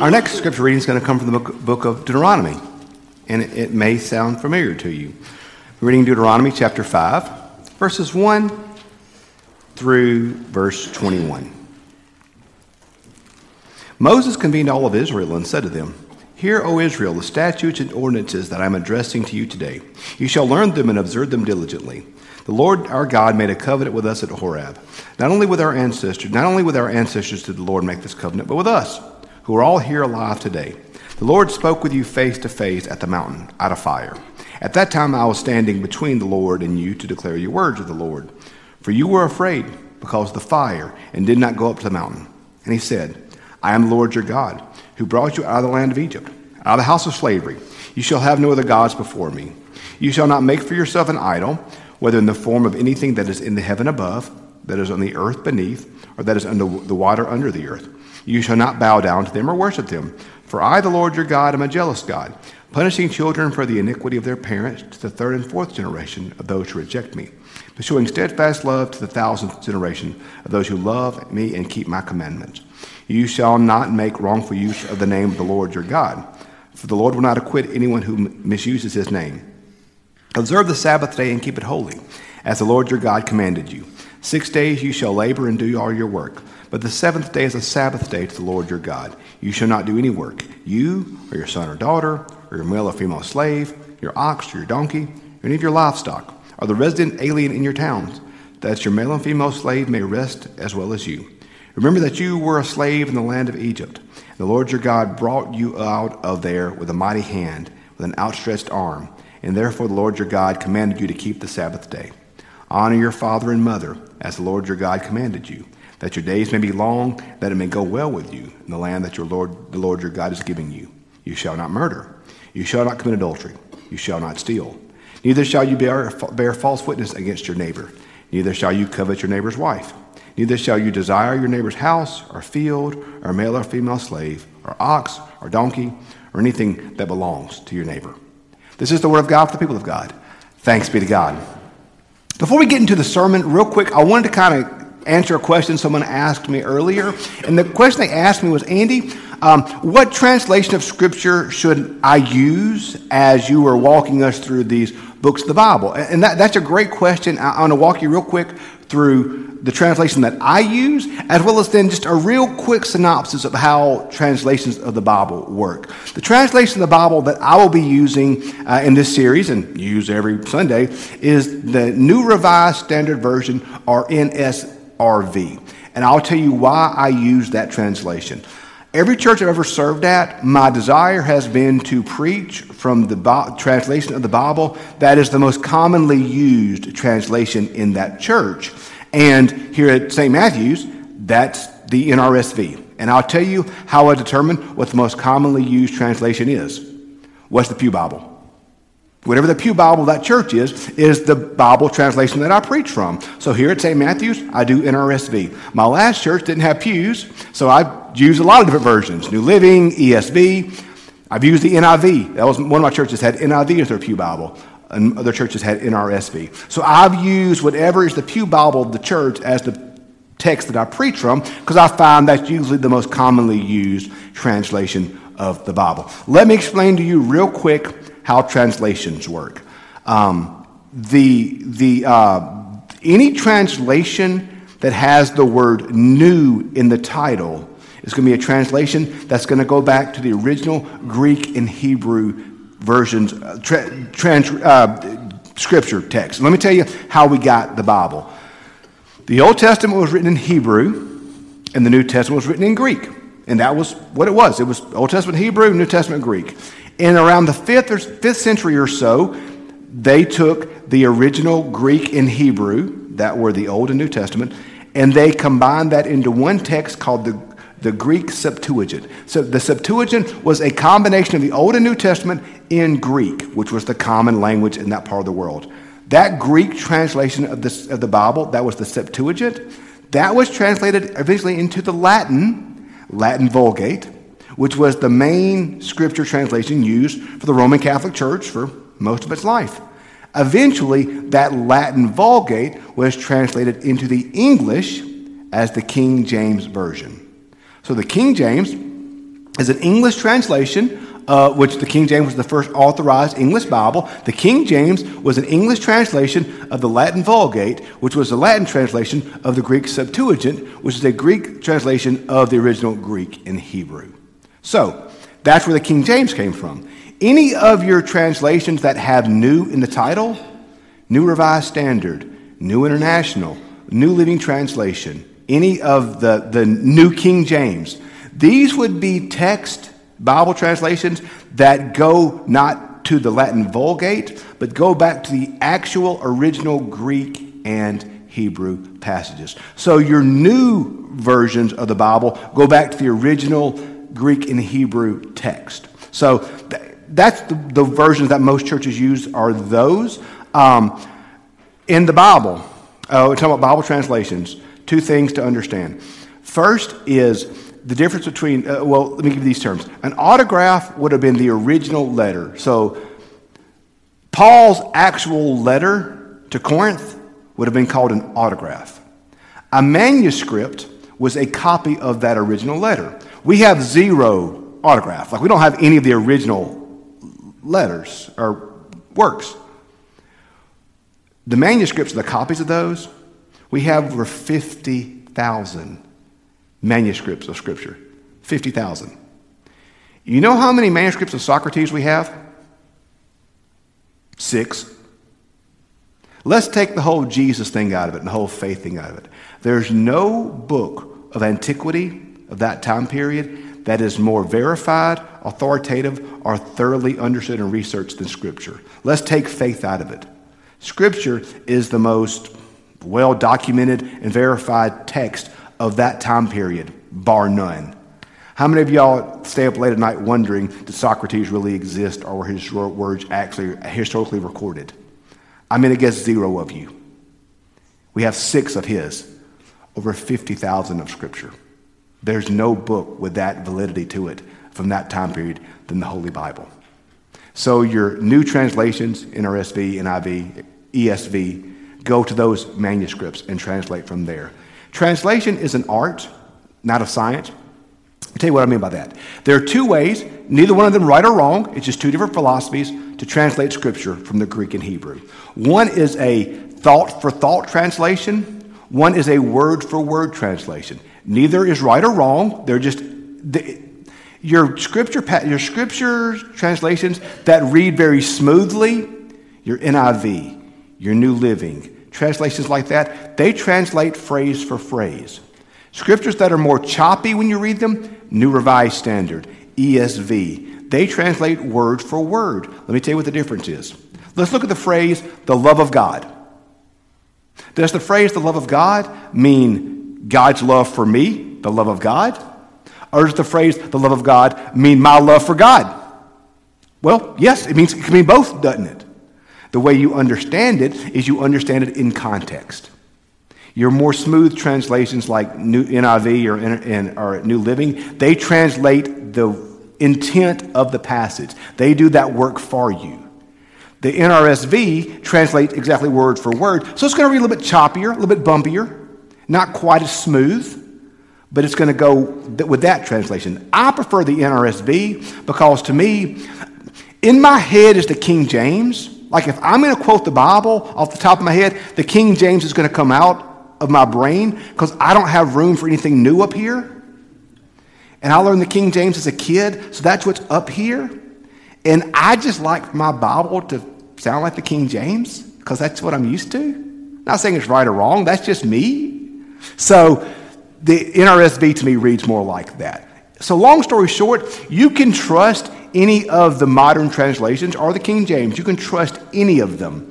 Our next scripture reading is going to come from the book, of Deuteronomy, and it, it may sound familiar to you. We're reading Deuteronomy chapter 5, verses 1 through verse 21. Moses convened all of Israel and said to them, Hear, O Israel, the statutes and ordinances that I am addressing to you today. You shall learn them and observe them diligently. The Lord our God made a covenant with us at Horeb. Not only with our ancestors, not only with our ancestors did the Lord make this covenant, but with us, who are all here alive today. The Lord spoke with you face to face at the mountain, out of fire. At that time I was standing between the Lord and you to declare your words of the Lord. For you were afraid because of the fire, and did not go up to the mountain. And he said, I am the Lord your God who brought you out of the land of Egypt, out of the house of slavery. You shall have no other gods before me. You shall not make for yourself an idol, whether in the form of anything that is in the heaven above, that is on the earth beneath, or that is under the water under the earth. You shall not bow down to them or worship them. For I, the Lord your God, am a jealous God, punishing children for the iniquity of their parents to the third and fourth generation of those who reject me, but showing steadfast love to the thousandth generation of those who love me and keep my commandments. You shall not make wrongful use of the name of the Lord your God, for the Lord will not acquit anyone who misuses his name. Observe the Sabbath day and keep it holy, as the Lord your God commanded you. Six days you shall labor and do all your work, but the seventh day is a Sabbath day to the Lord your God. You shall not do any work, you, or your son or daughter, or your male or female slave, your ox or your donkey, or any of your livestock, or the resident alien in your towns, that your male and female slave may rest as well as you. Remember that you were a slave in the land of Egypt. The Lord your God brought you out of there with a mighty hand, with an outstretched arm. And therefore the Lord your God commanded you to keep the Sabbath day. Honor your father and mother, as the Lord your God commanded you, that your days may be long, that it may go well with you in the land that your Lord, the Lord your God is giving you. You shall not murder. You shall not commit adultery. You shall not steal. Neither shall you bear, bear false witness against your neighbor. Neither shall you covet your neighbor's wife. Neither shall you desire your neighbor's house, or field, or male or female slave, or ox, or donkey, or anything that belongs to your neighbor. This is the word of God for the people of God. Thanks be to God. Before we get into the sermon, real quick, I wanted to kind of answer a question someone asked me earlier. And the question they asked me was Andy, um, what translation of Scripture should I use as you are walking us through these books of the Bible? And that, that's a great question. I, I want to walk you real quick through the translation that I use, as well as then just a real quick synopsis of how translations of the Bible work. The translation of the Bible that I will be using uh, in this series and use every Sunday is the New Revised Standard Version, or NSRV. And I'll tell you why I use that translation. Every church I've ever served at, my desire has been to preach from the Bi- translation of the Bible that is the most commonly used translation in that church. And here at St. Matthew's, that's the NRSV. And I'll tell you how I determine what the most commonly used translation is. What's the Pew Bible? Whatever the Pew Bible that church is, is the Bible translation that I preach from. So here at St. Matthew's, I do NRSV. My last church didn't have pews, so I used a lot of different versions New Living, ESV. I've used the NIV. That was one of my churches had NIV as their Pew Bible, and other churches had NRSV. So I've used whatever is the Pew Bible of the church as the text that I preach from because I find that's usually the most commonly used translation of the Bible. Let me explain to you real quick how translations work. Um, the, the, uh, any translation that has the word new in the title is going to be a translation that's going to go back to the original Greek and Hebrew versions, uh, tra- trans, uh, scripture text. Let me tell you how we got the Bible. The Old Testament was written in Hebrew, and the New Testament was written in Greek. And that was what it was. It was Old Testament Hebrew, New Testament Greek. In around the fifth or fifth century or so, they took the original Greek and Hebrew, that were the Old and New Testament, and they combined that into one text called the, the Greek Septuagint. So the Septuagint was a combination of the Old and New Testament in Greek, which was the common language in that part of the world. That Greek translation of, this, of the Bible, that was the Septuagint, that was translated eventually into the Latin, Latin Vulgate, which was the main scripture translation used for the Roman Catholic Church for most of its life. Eventually, that Latin Vulgate was translated into the English as the King James Version. So the King James is an English translation uh, which the King James was the first authorized English Bible. The King James was an English translation of the Latin Vulgate, which was a Latin translation of the Greek Septuagint, which is a Greek translation of the original Greek and Hebrew. So, that's where the King James came from. Any of your translations that have new in the title, New Revised Standard, New International, New Living Translation, any of the, the New King James, these would be text Bible translations that go not to the Latin Vulgate, but go back to the actual original Greek and Hebrew passages. So your new versions of the Bible go back to the original Greek and Hebrew text. So that's the, the, versions that most churches use are those. Um, in the Bible, uh, we're talking about Bible translations, two things to understand. First is the difference between, uh, well, let me give you these terms. An autograph would have been the original letter. So, Paul's actual letter to Corinth would have been called an autograph. A manuscript was a copy of that original letter. We have zero autograph. Like, we don't have any of the original letters or works. The manuscripts, the copies of those, we have over 50,000 manuscripts of Scripture 50,000. You know how many manuscripts of Socrates we have? Six. Let's take the whole Jesus thing out of it and the whole faith thing out of it. There's no book of antiquity of that time period that is more verified, authoritative, or thoroughly understood and researched than Scripture. Let's take faith out of it. Scripture is the most well documented and verified text of that time period, bar none. How many of y'all stay up late at night wondering, did Socrates really exist or were his words actually historically recorded? I'm going to guess zero of you. We have six of his, over 50,000 of Scripture. There's no book with that validity to it from that time period than the Holy Bible. So your new translations, NRSV, NIV, ESV, go to those manuscripts and translate from there. Translation is an art, not a science. I'll tell you what I mean by that. There are two ways, neither one of them right or wrong. It's just two different philosophies to translate Scripture from the Greek and Hebrew. One is a thought for thought translation, one is a word for word translation. Neither is right or wrong. They're just. The, your scripture, your scripture translations that read very smoothly, your NIV, your New Living, translations like that, they translate phrase for phrase. Scriptures that are more choppy when you read them, New Revised Standard, ESV, they translate word for word. Let me tell you what the difference is. Let's look at the phrase, the love of God. Does the phrase, the love of God, mean God's love for me, the love of God? Or does the phrase, the love of God, mean my love for God? Well, yes, it means it can mean both, doesn't it? The way you understand it is you understand it in context. Your more smooth translations like New NIV or, or New Living, they translate the intent of the passage. They do that work for you. The NRSV translates exactly word for word, so it's going to read a little bit choppier, a little bit bumpier, not quite as smooth, but it's going to go with that translation. I prefer the NRSV because to me, in my head is the King James. Like if I'm going to quote the Bible off the top of my head, the King James is going to come out of my brain because I don't have room for anything new up here. And I learned the King James as a kid, so that's what's up here. And I just like my Bible to sound like the King James because that's what I'm used to. Not saying it's right or wrong, that's just me. So the NRSV to me reads more like that. So, long story short, you can trust any of the modern translations or the King James. You can trust any of them.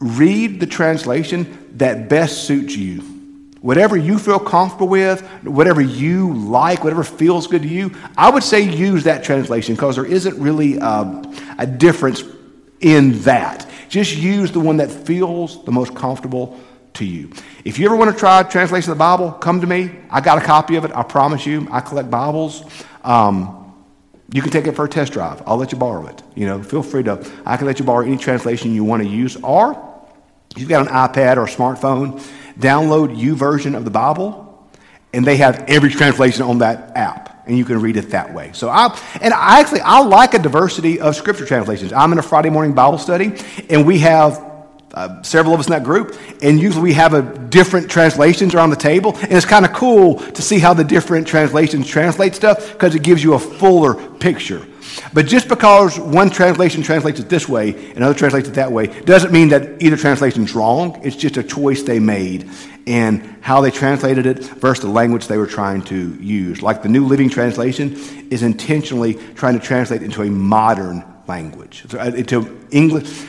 Read the translation that best suits you. Whatever you feel comfortable with, whatever you like, whatever feels good to you, I would say use that translation because there isn't really a, a difference in that. Just use the one that feels the most comfortable to you. If you ever want to try translation of the Bible, come to me. I got a copy of it. I promise you. I collect Bibles. Um, you can take it for a test drive. I'll let you borrow it. You know, feel free to. I can let you borrow any translation you want to use. Or you've got an iPad or a smartphone, download U YouVersion of the Bible, and they have every translation on that app. and you can read it that way. So I and I actually I like a diversity of scripture translations. I'm in a Friday morning Bible study, and we have uh, several of us in that group, and usually we have a different translations around the table, and it's kind of cool to see how the different translations translate stuff because it gives you a fuller picture. But just because one translation translates it this way and another translates it that way doesn't mean that either translation is wrong. It's just a choice they made and how they translated it versus the language they were trying to use. Like the New Living Translation is intentionally trying to translate into a modern language, uh, into English.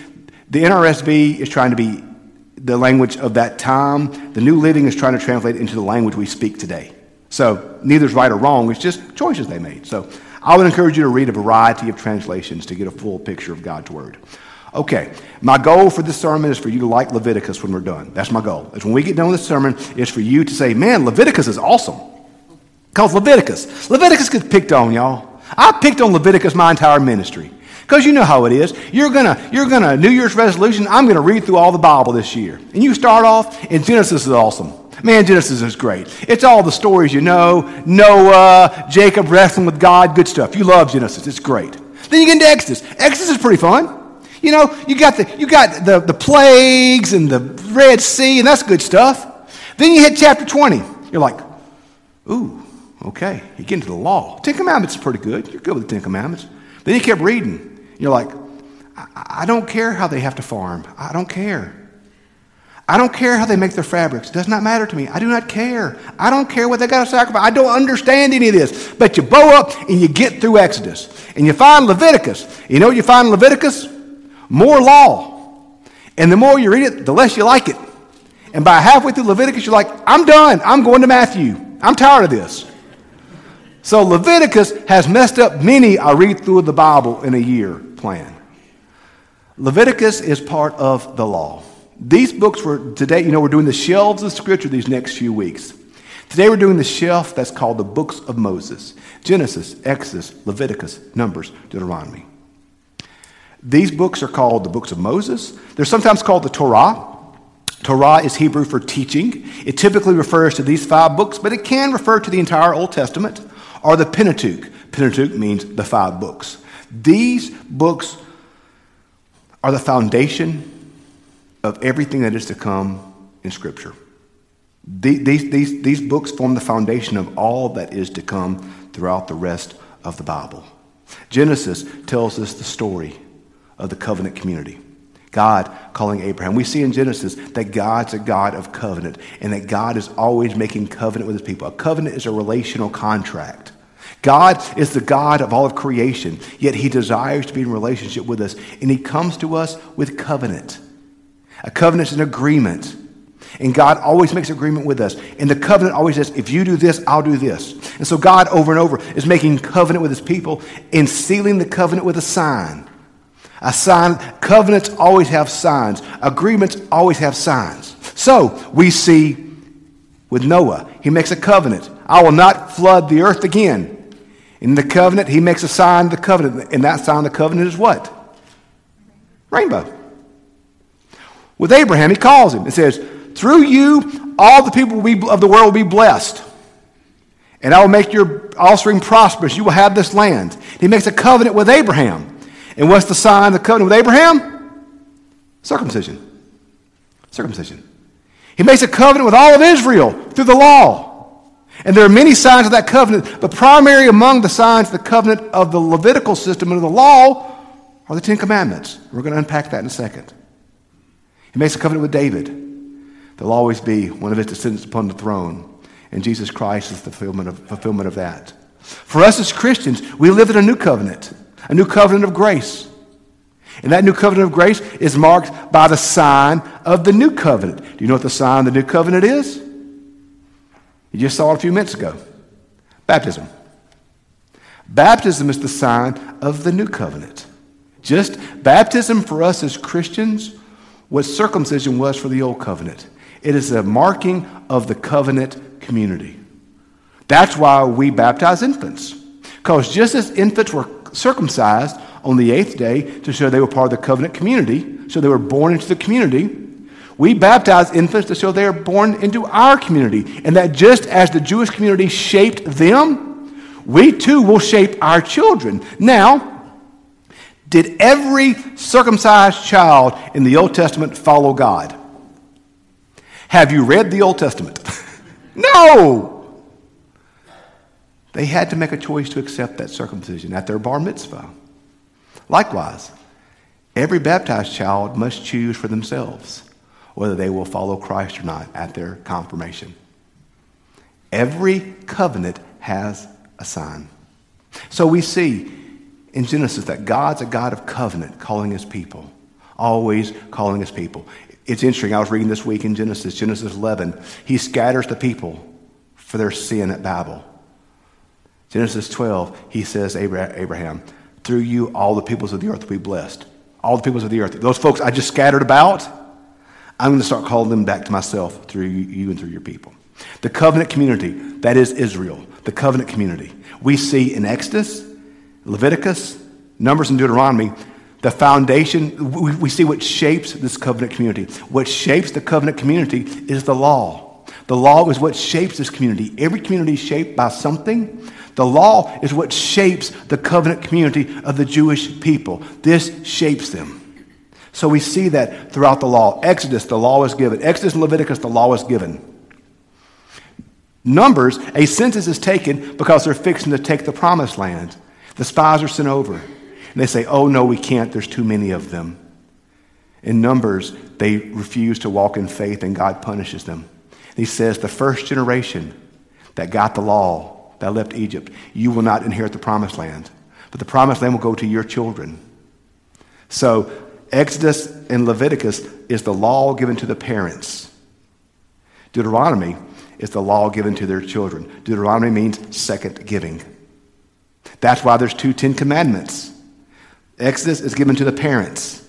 The NRSV is trying to be the language of that time. The New Living is trying to translate into the language we speak today. So neither is right or wrong. It's just choices they made. So I would encourage you to read a variety of translations to get a full picture of God's Word. Okay, my goal for this sermon is for you to like Leviticus when we're done. That's my goal. Is when we get done with this sermon, is for you to say, man, Leviticus is awesome. Because Leviticus, Leviticus gets picked on, y'all. I picked on Leviticus my entire ministry. Because you know how it is. You're gonna, you're gonna, New Year's resolution, I'm gonna read through all the Bible this year. And you start off, and Genesis is awesome. Man, Genesis is great. It's all the stories you know Noah, Jacob wrestling with God, good stuff. You love Genesis, it's great. Then you get into Exodus. Exodus is pretty fun. You know, you got the, you got the, the plagues and the Red Sea, and that's good stuff. Then you hit chapter 20. You're like, ooh, okay. You get into the law. Ten Commandments is pretty good. You're good with the Ten Commandments. Then you kept reading. You're like, I, I don't care how they have to farm. I don't care. I don't care how they make their fabrics. It does not matter to me. I do not care. I don't care what they got to sacrifice. I don't understand any of this. But you bow up and you get through Exodus. And you find Leviticus. You know you find in Leviticus? more law. And the more you read it, the less you like it. And by halfway through Leviticus, you're like, I'm done. I'm going to Matthew. I'm tired of this. So Leviticus has messed up many I read through the Bible in a year plan. Leviticus is part of the law. These books were today, you know, we're doing the shelves of scripture these next few weeks. Today we're doing the shelf that's called the books of Moses Genesis, Exodus, Leviticus, Numbers, Deuteronomy. These books are called the books of Moses. They're sometimes called the Torah. Torah is Hebrew for teaching. It typically refers to these five books, but it can refer to the entire Old Testament or the Pentateuch. Pentateuch means the five books. These books are the foundation of everything that is to come in Scripture. These, these, these books form the foundation of all that is to come throughout the rest of the Bible. Genesis tells us the story of the covenant community. God calling Abraham. We see in Genesis that God's a God of covenant and that God is always making covenant with his people. A covenant is a relational contract. God is the God of all of creation, yet he desires to be in relationship with us, and he comes to us with covenant. A covenant is an agreement. And God always makes agreement with us. And the covenant always says, if you do this, I'll do this. And so God, over and over, is making covenant with his people and sealing the covenant with a sign. A sign, covenants always have signs. Agreements always have signs. So we see with Noah, he makes a covenant. I will not flood the earth again. In the covenant, he makes a sign of the covenant. And that sign of the covenant is what? Rainbow. With Abraham, he calls him and says, Through you, all the people of the world will be blessed. And I will make your offspring prosperous. You will have this land. He makes a covenant with Abraham. And what's the sign of the covenant with Abraham? Circumcision. Circumcision. He makes a covenant with all of Israel through the law. And there are many signs of that covenant, but primary among the signs of the covenant of the Levitical system and of the law are the Ten Commandments. We're going to unpack that in a second. He makes a covenant with David. There'll always be one of his descendants upon the throne, and Jesus Christ is the fulfillment of, fulfillment of that. For us as Christians, we live in a new covenant a new covenant of grace. And that new covenant of grace is marked by the sign of the new covenant. Do you know what the sign of the new covenant is? You just saw it a few minutes ago baptism. Baptism is the sign of the new covenant. Just baptism for us as Christians, what circumcision was for the old covenant. It is a marking of the covenant community. That's why we baptize infants. Because just as infants were circumcised on the eighth day to show they were part of the covenant community, so they were born into the community. We baptize infants to show they are born into our community. And that just as the Jewish community shaped them, we too will shape our children. Now, did every circumcised child in the Old Testament follow God? Have you read the Old Testament? no! They had to make a choice to accept that circumcision at their bar mitzvah. Likewise, every baptized child must choose for themselves whether they will follow Christ or not at their confirmation. Every covenant has a sign. So we see in Genesis that God's a God of covenant, calling his people, always calling his people. It's interesting. I was reading this week in Genesis, Genesis 11. He scatters the people for their sin at Babel. Genesis 12, he says, Abraham, through you, all the peoples of the earth will be blessed. All the peoples of the earth. Those folks I just scattered about, I'm going to start calling them back to myself through you and through your people. The covenant community, that is Israel, the covenant community. We see in Exodus, Leviticus, Numbers, and Deuteronomy the foundation, we, we see what shapes this covenant community. What shapes the covenant community is the law. The law is what shapes this community. Every community is shaped by something. The law is what shapes the covenant community of the Jewish people. This shapes them. So we see that throughout the law. Exodus, the law was given. Exodus and Leviticus, the law was given. Numbers, a census is taken because they're fixing to take the promised land. The spies are sent over. And they say, oh, no, we can't. There's too many of them. In Numbers, they refuse to walk in faith and God punishes them. He says, the first generation that got the law, that left Egypt, you will not inherit the promised land. But the promised land will go to your children. So, Exodus and Leviticus is the law given to the parents. Deuteronomy is the law given to their children. Deuteronomy means second giving. That's why there's two Ten Commandments. Exodus is given to the parents.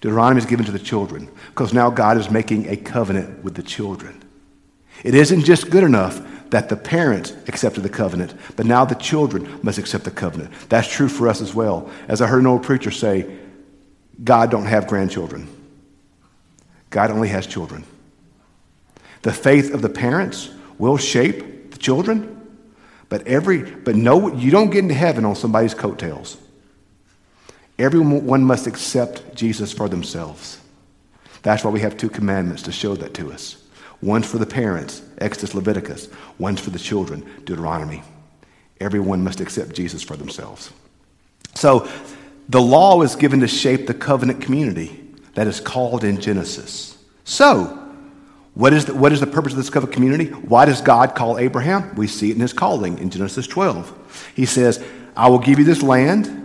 Deuteronomy is given to the children because now God is making a covenant with the children. It isn't just good enough that the parents accepted the covenant, but now the children must accept the covenant. That's true for us as well. As I heard an old preacher say, God don't have grandchildren. God only has children. The faith of the parents will shape the children, but every but no you don't get into heaven on somebody's coattails. Everyone must accept Jesus for themselves. That's why we have two commandments to show that to us. One's for the parents, Exodus, Leviticus. One's for the children, Deuteronomy. Everyone must accept Jesus for themselves. So, the law is given to shape the covenant community that is called in Genesis. So, what is, the, what is the purpose of this covenant community? Why does God call Abraham? We see it in his calling in Genesis 12. He says, I will give you this land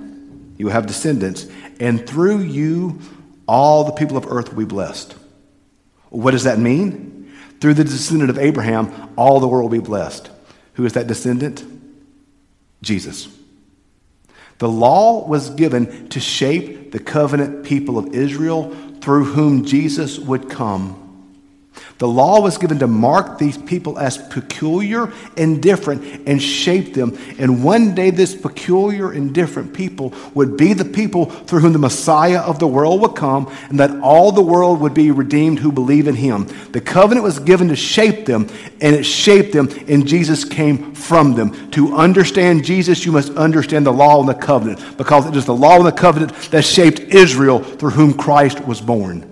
you will have descendants, and through you, all the people of earth will be blessed. What does that mean? Through the descendant of Abraham, all the world will be blessed. Who is that descendant? Jesus. The law was given to shape the covenant people of Israel through whom Jesus would come. The law was given to mark these people as peculiar and different and shape them. And one day, this peculiar and different people would be the people through whom the Messiah of the world would come, and that all the world would be redeemed who believe in him. The covenant was given to shape them, and it shaped them, and Jesus came from them. To understand Jesus, you must understand the law and the covenant, because it is the law and the covenant that shaped Israel through whom Christ was born.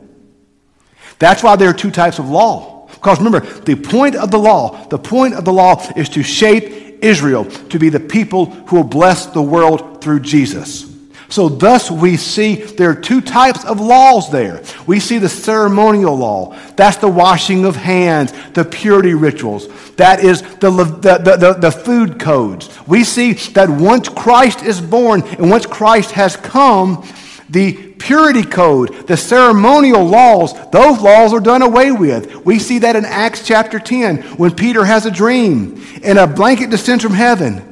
That's why there are two types of law. Because remember, the point of the law, the point of the law is to shape Israel to be the people who will bless the world through Jesus. So, thus, we see there are two types of laws there. We see the ceremonial law. That's the washing of hands, the purity rituals. That is the, the, the, the, food codes. We see that once Christ is born and once Christ has come, the purity code, the ceremonial laws, those laws are done away with. We see that in Acts chapter 10 when Peter has a dream and a blanket descends from heaven.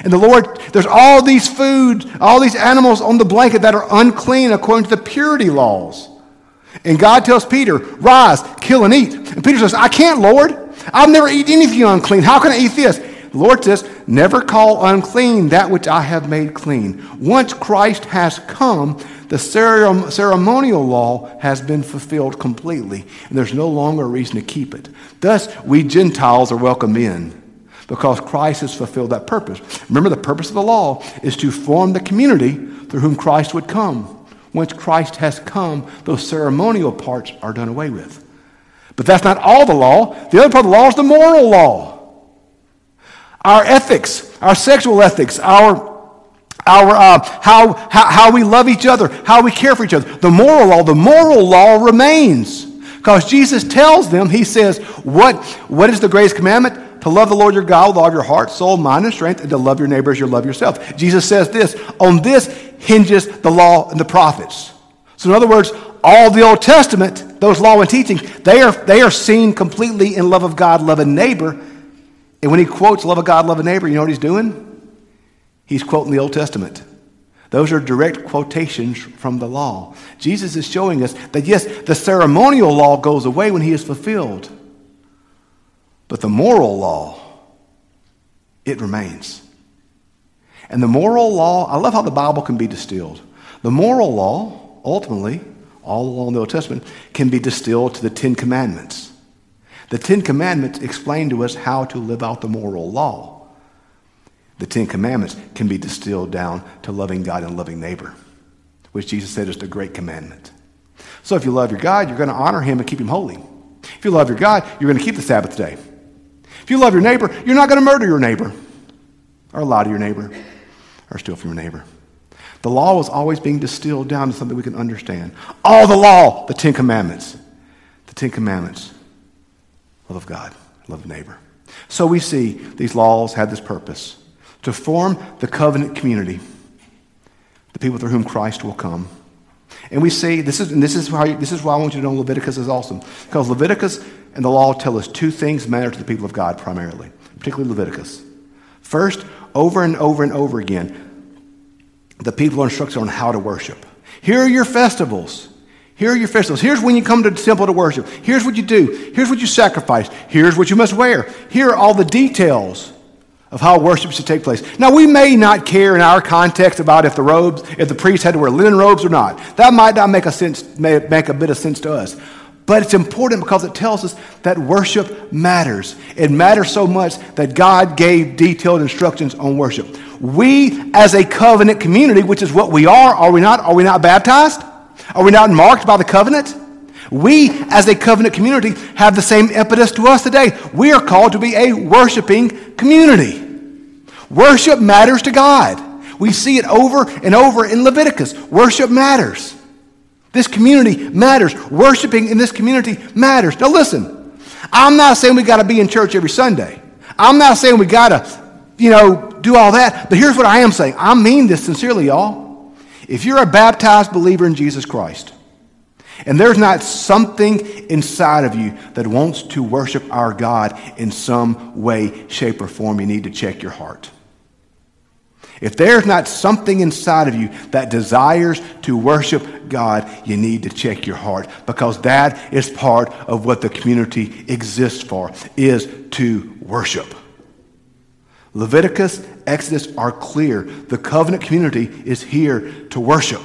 And the Lord, there's all these foods, all these animals on the blanket that are unclean according to the purity laws. And God tells Peter, Rise, kill and eat. And Peter says, I can't, Lord. I've never eaten anything unclean. How can I eat this? The Lord says, Never call unclean that which I have made clean. Once Christ has come, the ceremonial law has been fulfilled completely, and there's no longer a reason to keep it. Thus, we Gentiles are welcome in. because Christ has fulfilled that purpose. Remember, the purpose of the law is to form the community through whom Christ would come. Once Christ has come, those ceremonial parts are done away with. But that's not all the law. The other part of the law is the moral law. Our ethics, our sexual ethics, our our uh, how, how how we love each other, how we care for each other. The moral law, the moral law remains. Because Jesus tells them, He says, what, what is the greatest commandment? to love the Lord your God with all your heart, soul, mind, and strength, and to love your neighbor as you love yourself. Jesus says this on this hinges the law and the prophets. So, in other words, all the Old Testament, those law and teaching, they are, they are seen completely in love of God, love a neighbor. And when he quotes love of God, love a neighbor, you know what he's doing? He's quoting the Old Testament. Those are direct quotations from the law. Jesus is showing us that, yes, the ceremonial law goes away when he is fulfilled. But the moral law, it remains. And the moral law, I love how the Bible can be distilled. The moral law, ultimately, all along the Old Testament, can be distilled to the Ten Commandments. The Ten Commandments explain to us how to live out the moral law. The Ten Commandments can be distilled down to loving God and loving neighbor, which Jesus said is the great commandment. So if you love your God, you're going to honor him and keep him holy. If you love your God, you're going to keep the Sabbath day. If you love your neighbor, you're not going to murder your neighbor or lie to your neighbor or steal from your neighbor. The law was always being distilled down to something we can understand. All the law, the Ten Commandments. The Ten Commandments. Love of God, love of neighbor. So we see these laws had this purpose to form the covenant community, the people through whom Christ will come. And we see this is and this is why this is why I want you to know Leviticus is awesome. Because Leviticus and the law tell us two things matter to the people of God primarily, particularly Leviticus. First, over and over and over again, the people are instructed on how to worship. Here are your festivals. Here are your festivals. Here's when you come to the temple to worship. Here's what you do. Here's what you sacrifice. Here's what you must wear. Here are all the details of how worship should take place. Now, we may not care in our context about if the robes, if the priest had to wear linen robes or not. That might not make a sense, make a bit of sense to us. But it's important because it tells us that worship matters. It matters so much that God gave detailed instructions on worship. We, as a covenant community, which is what we are, are we not? Are we not baptized? Are we not marked by the covenant? We, as a covenant community, have the same impetus to us today. We are called to be a worshiping community. Worship matters to God. We see it over and over in Leviticus. Worship matters. This community matters. Worshiping in this community matters. Now, listen, I'm not saying we got to be in church every Sunday. I'm not saying we got to, you know, do all that. But here's what I am saying I mean this sincerely, y'all. If you're a baptized believer in Jesus Christ, and there's not something inside of you that wants to worship our God in some way, shape, or form, you need to check your heart. If there's not something inside of you that desires to worship God, you need to check your heart because that is part of what the community exists for, is to worship. Leviticus, Exodus are clear. The covenant community is here to worship.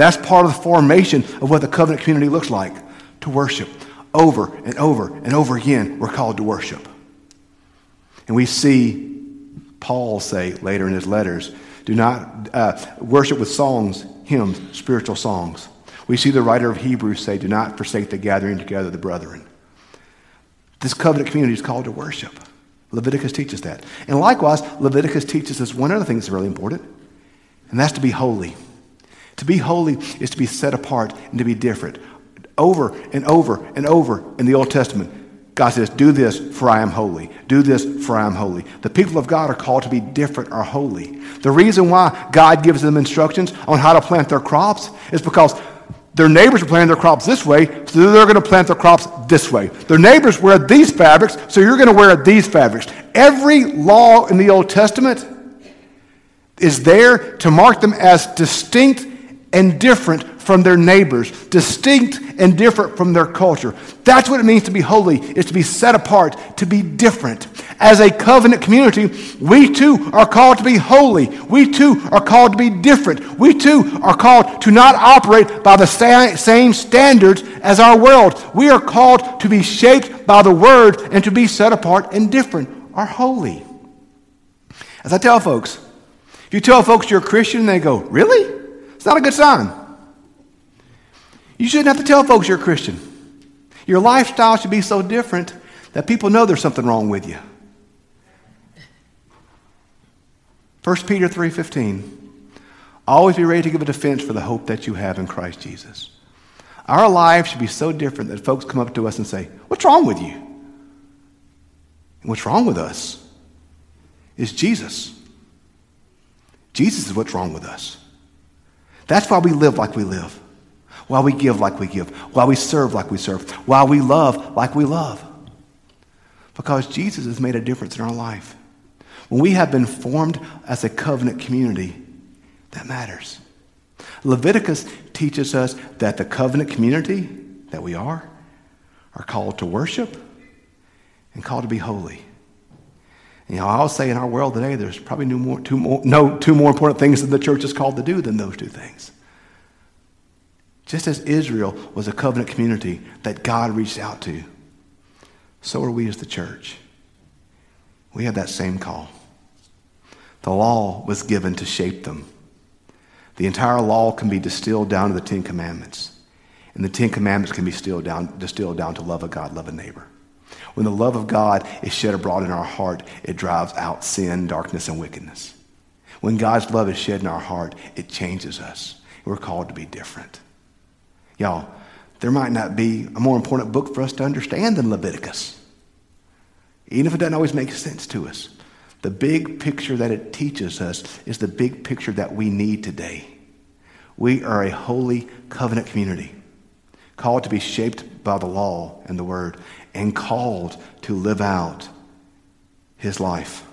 That's part of the formation of what the covenant community looks like to worship. Over and over and over again, we're called to worship. And we see Paul say later in his letters do not uh, worship with songs, hymns, spiritual songs. We see the writer of Hebrews say, do not forsake the gathering together of the brethren. This covenant community is called to worship. Leviticus teaches that. And likewise, Leviticus teaches us one other thing that's really important, and that's to be holy. To be holy is to be set apart and to be different. Over and over and over in the Old Testament, God says, Do this, for I am holy. Do this, for I am holy. The people of God are called to be different or holy. The reason why God gives them instructions on how to plant their crops is because their neighbors are planting their crops this way, so they're going to plant their crops this way. Their neighbors wear these fabrics, so you're going to wear these fabrics. Every law in the Old Testament is there to mark them as distinct and different from their neighbors, distinct and different from their culture. That's what it means to be holy, is to be set apart, to be different. As a covenant community, we too are called to be holy. We too are called to be different. We too are called to not operate by the same standards as our world. We are called to be shaped by the word and to be set apart and different. are holy. As I tell folks, if you tell folks you're a Christian they go, Really? It's not a good sign. You shouldn't have to tell folks you're a Christian. Your lifestyle should be so different that people know there's something wrong with you. 1 Peter 3:15 Always be ready to give a defense for the hope that you have in Christ Jesus. Our lives should be so different that folks come up to us and say, "What's wrong with you?" And what's wrong with us is Jesus. Jesus is what's wrong with us. That's why we live like we live, why we give like we give, why we serve like we serve, why we love like we love. Because Jesus has made a difference in our life. When we have been formed as a covenant community, that matters. Leviticus teaches us that the covenant community that we are are called to worship and called to be holy. You know, I'll say in our world today, there's probably no, more, two, more, no two more important things that the church is called to do than those two things. Just as Israel was a covenant community that God reached out to, so are we as the church. We have that same call. The law was given to shape them. The entire law can be distilled down to the Ten Commandments. And the Ten Commandments can be distilled down, distilled down to love of God, love a neighbor. When the love of God is shed abroad in our heart, it drives out sin, darkness, and wickedness. When God's love is shed in our heart, it changes us. We're called to be different. Y'all, there might not be a more important book for us to understand than Leviticus. Even if it doesn't always make sense to us. The big picture that it teaches us is the big picture that we need today. We are a holy covenant community, called to be shaped by the law and the word, and called to live out his life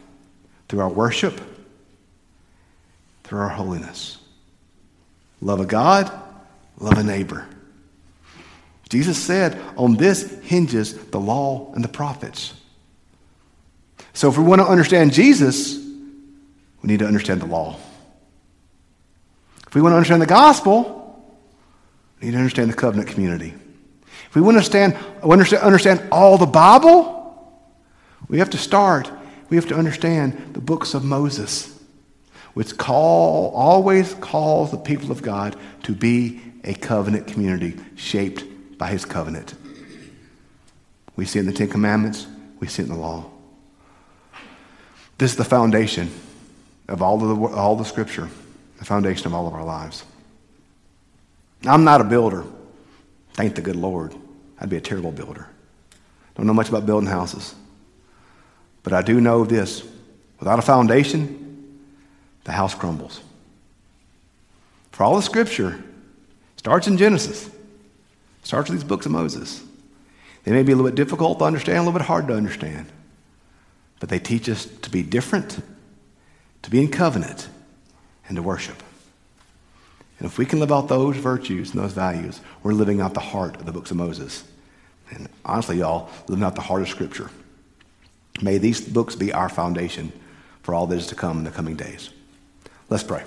through our worship, through our holiness. Love of God, love a neighbor. Jesus said, on this hinges the law and the prophets. So if we want to understand Jesus, we need to understand the law. If we want to understand the gospel, we need to understand the covenant community. If we want to understand, understand, understand all the Bible, we have to start, we have to understand the books of Moses, which call, always calls the people of God to be a covenant community shaped by his covenant. We see it in the Ten Commandments, we see it in the law. This is the foundation of all, of the, all the scripture, the foundation of all of our lives. I'm not a builder. Thank the good Lord. I'd be a terrible builder. Don't know much about building houses. But I do know this without a foundation, the house crumbles. For all the scripture starts in Genesis, starts with these books of Moses. They may be a little bit difficult to understand, a little bit hard to understand. But they teach us to be different, to be in covenant, and to worship. And if we can live out those virtues and those values, we're living out the heart of the books of Moses. And honestly, y'all, living out the heart of Scripture. May these books be our foundation for all that is to come in the coming days. Let's pray.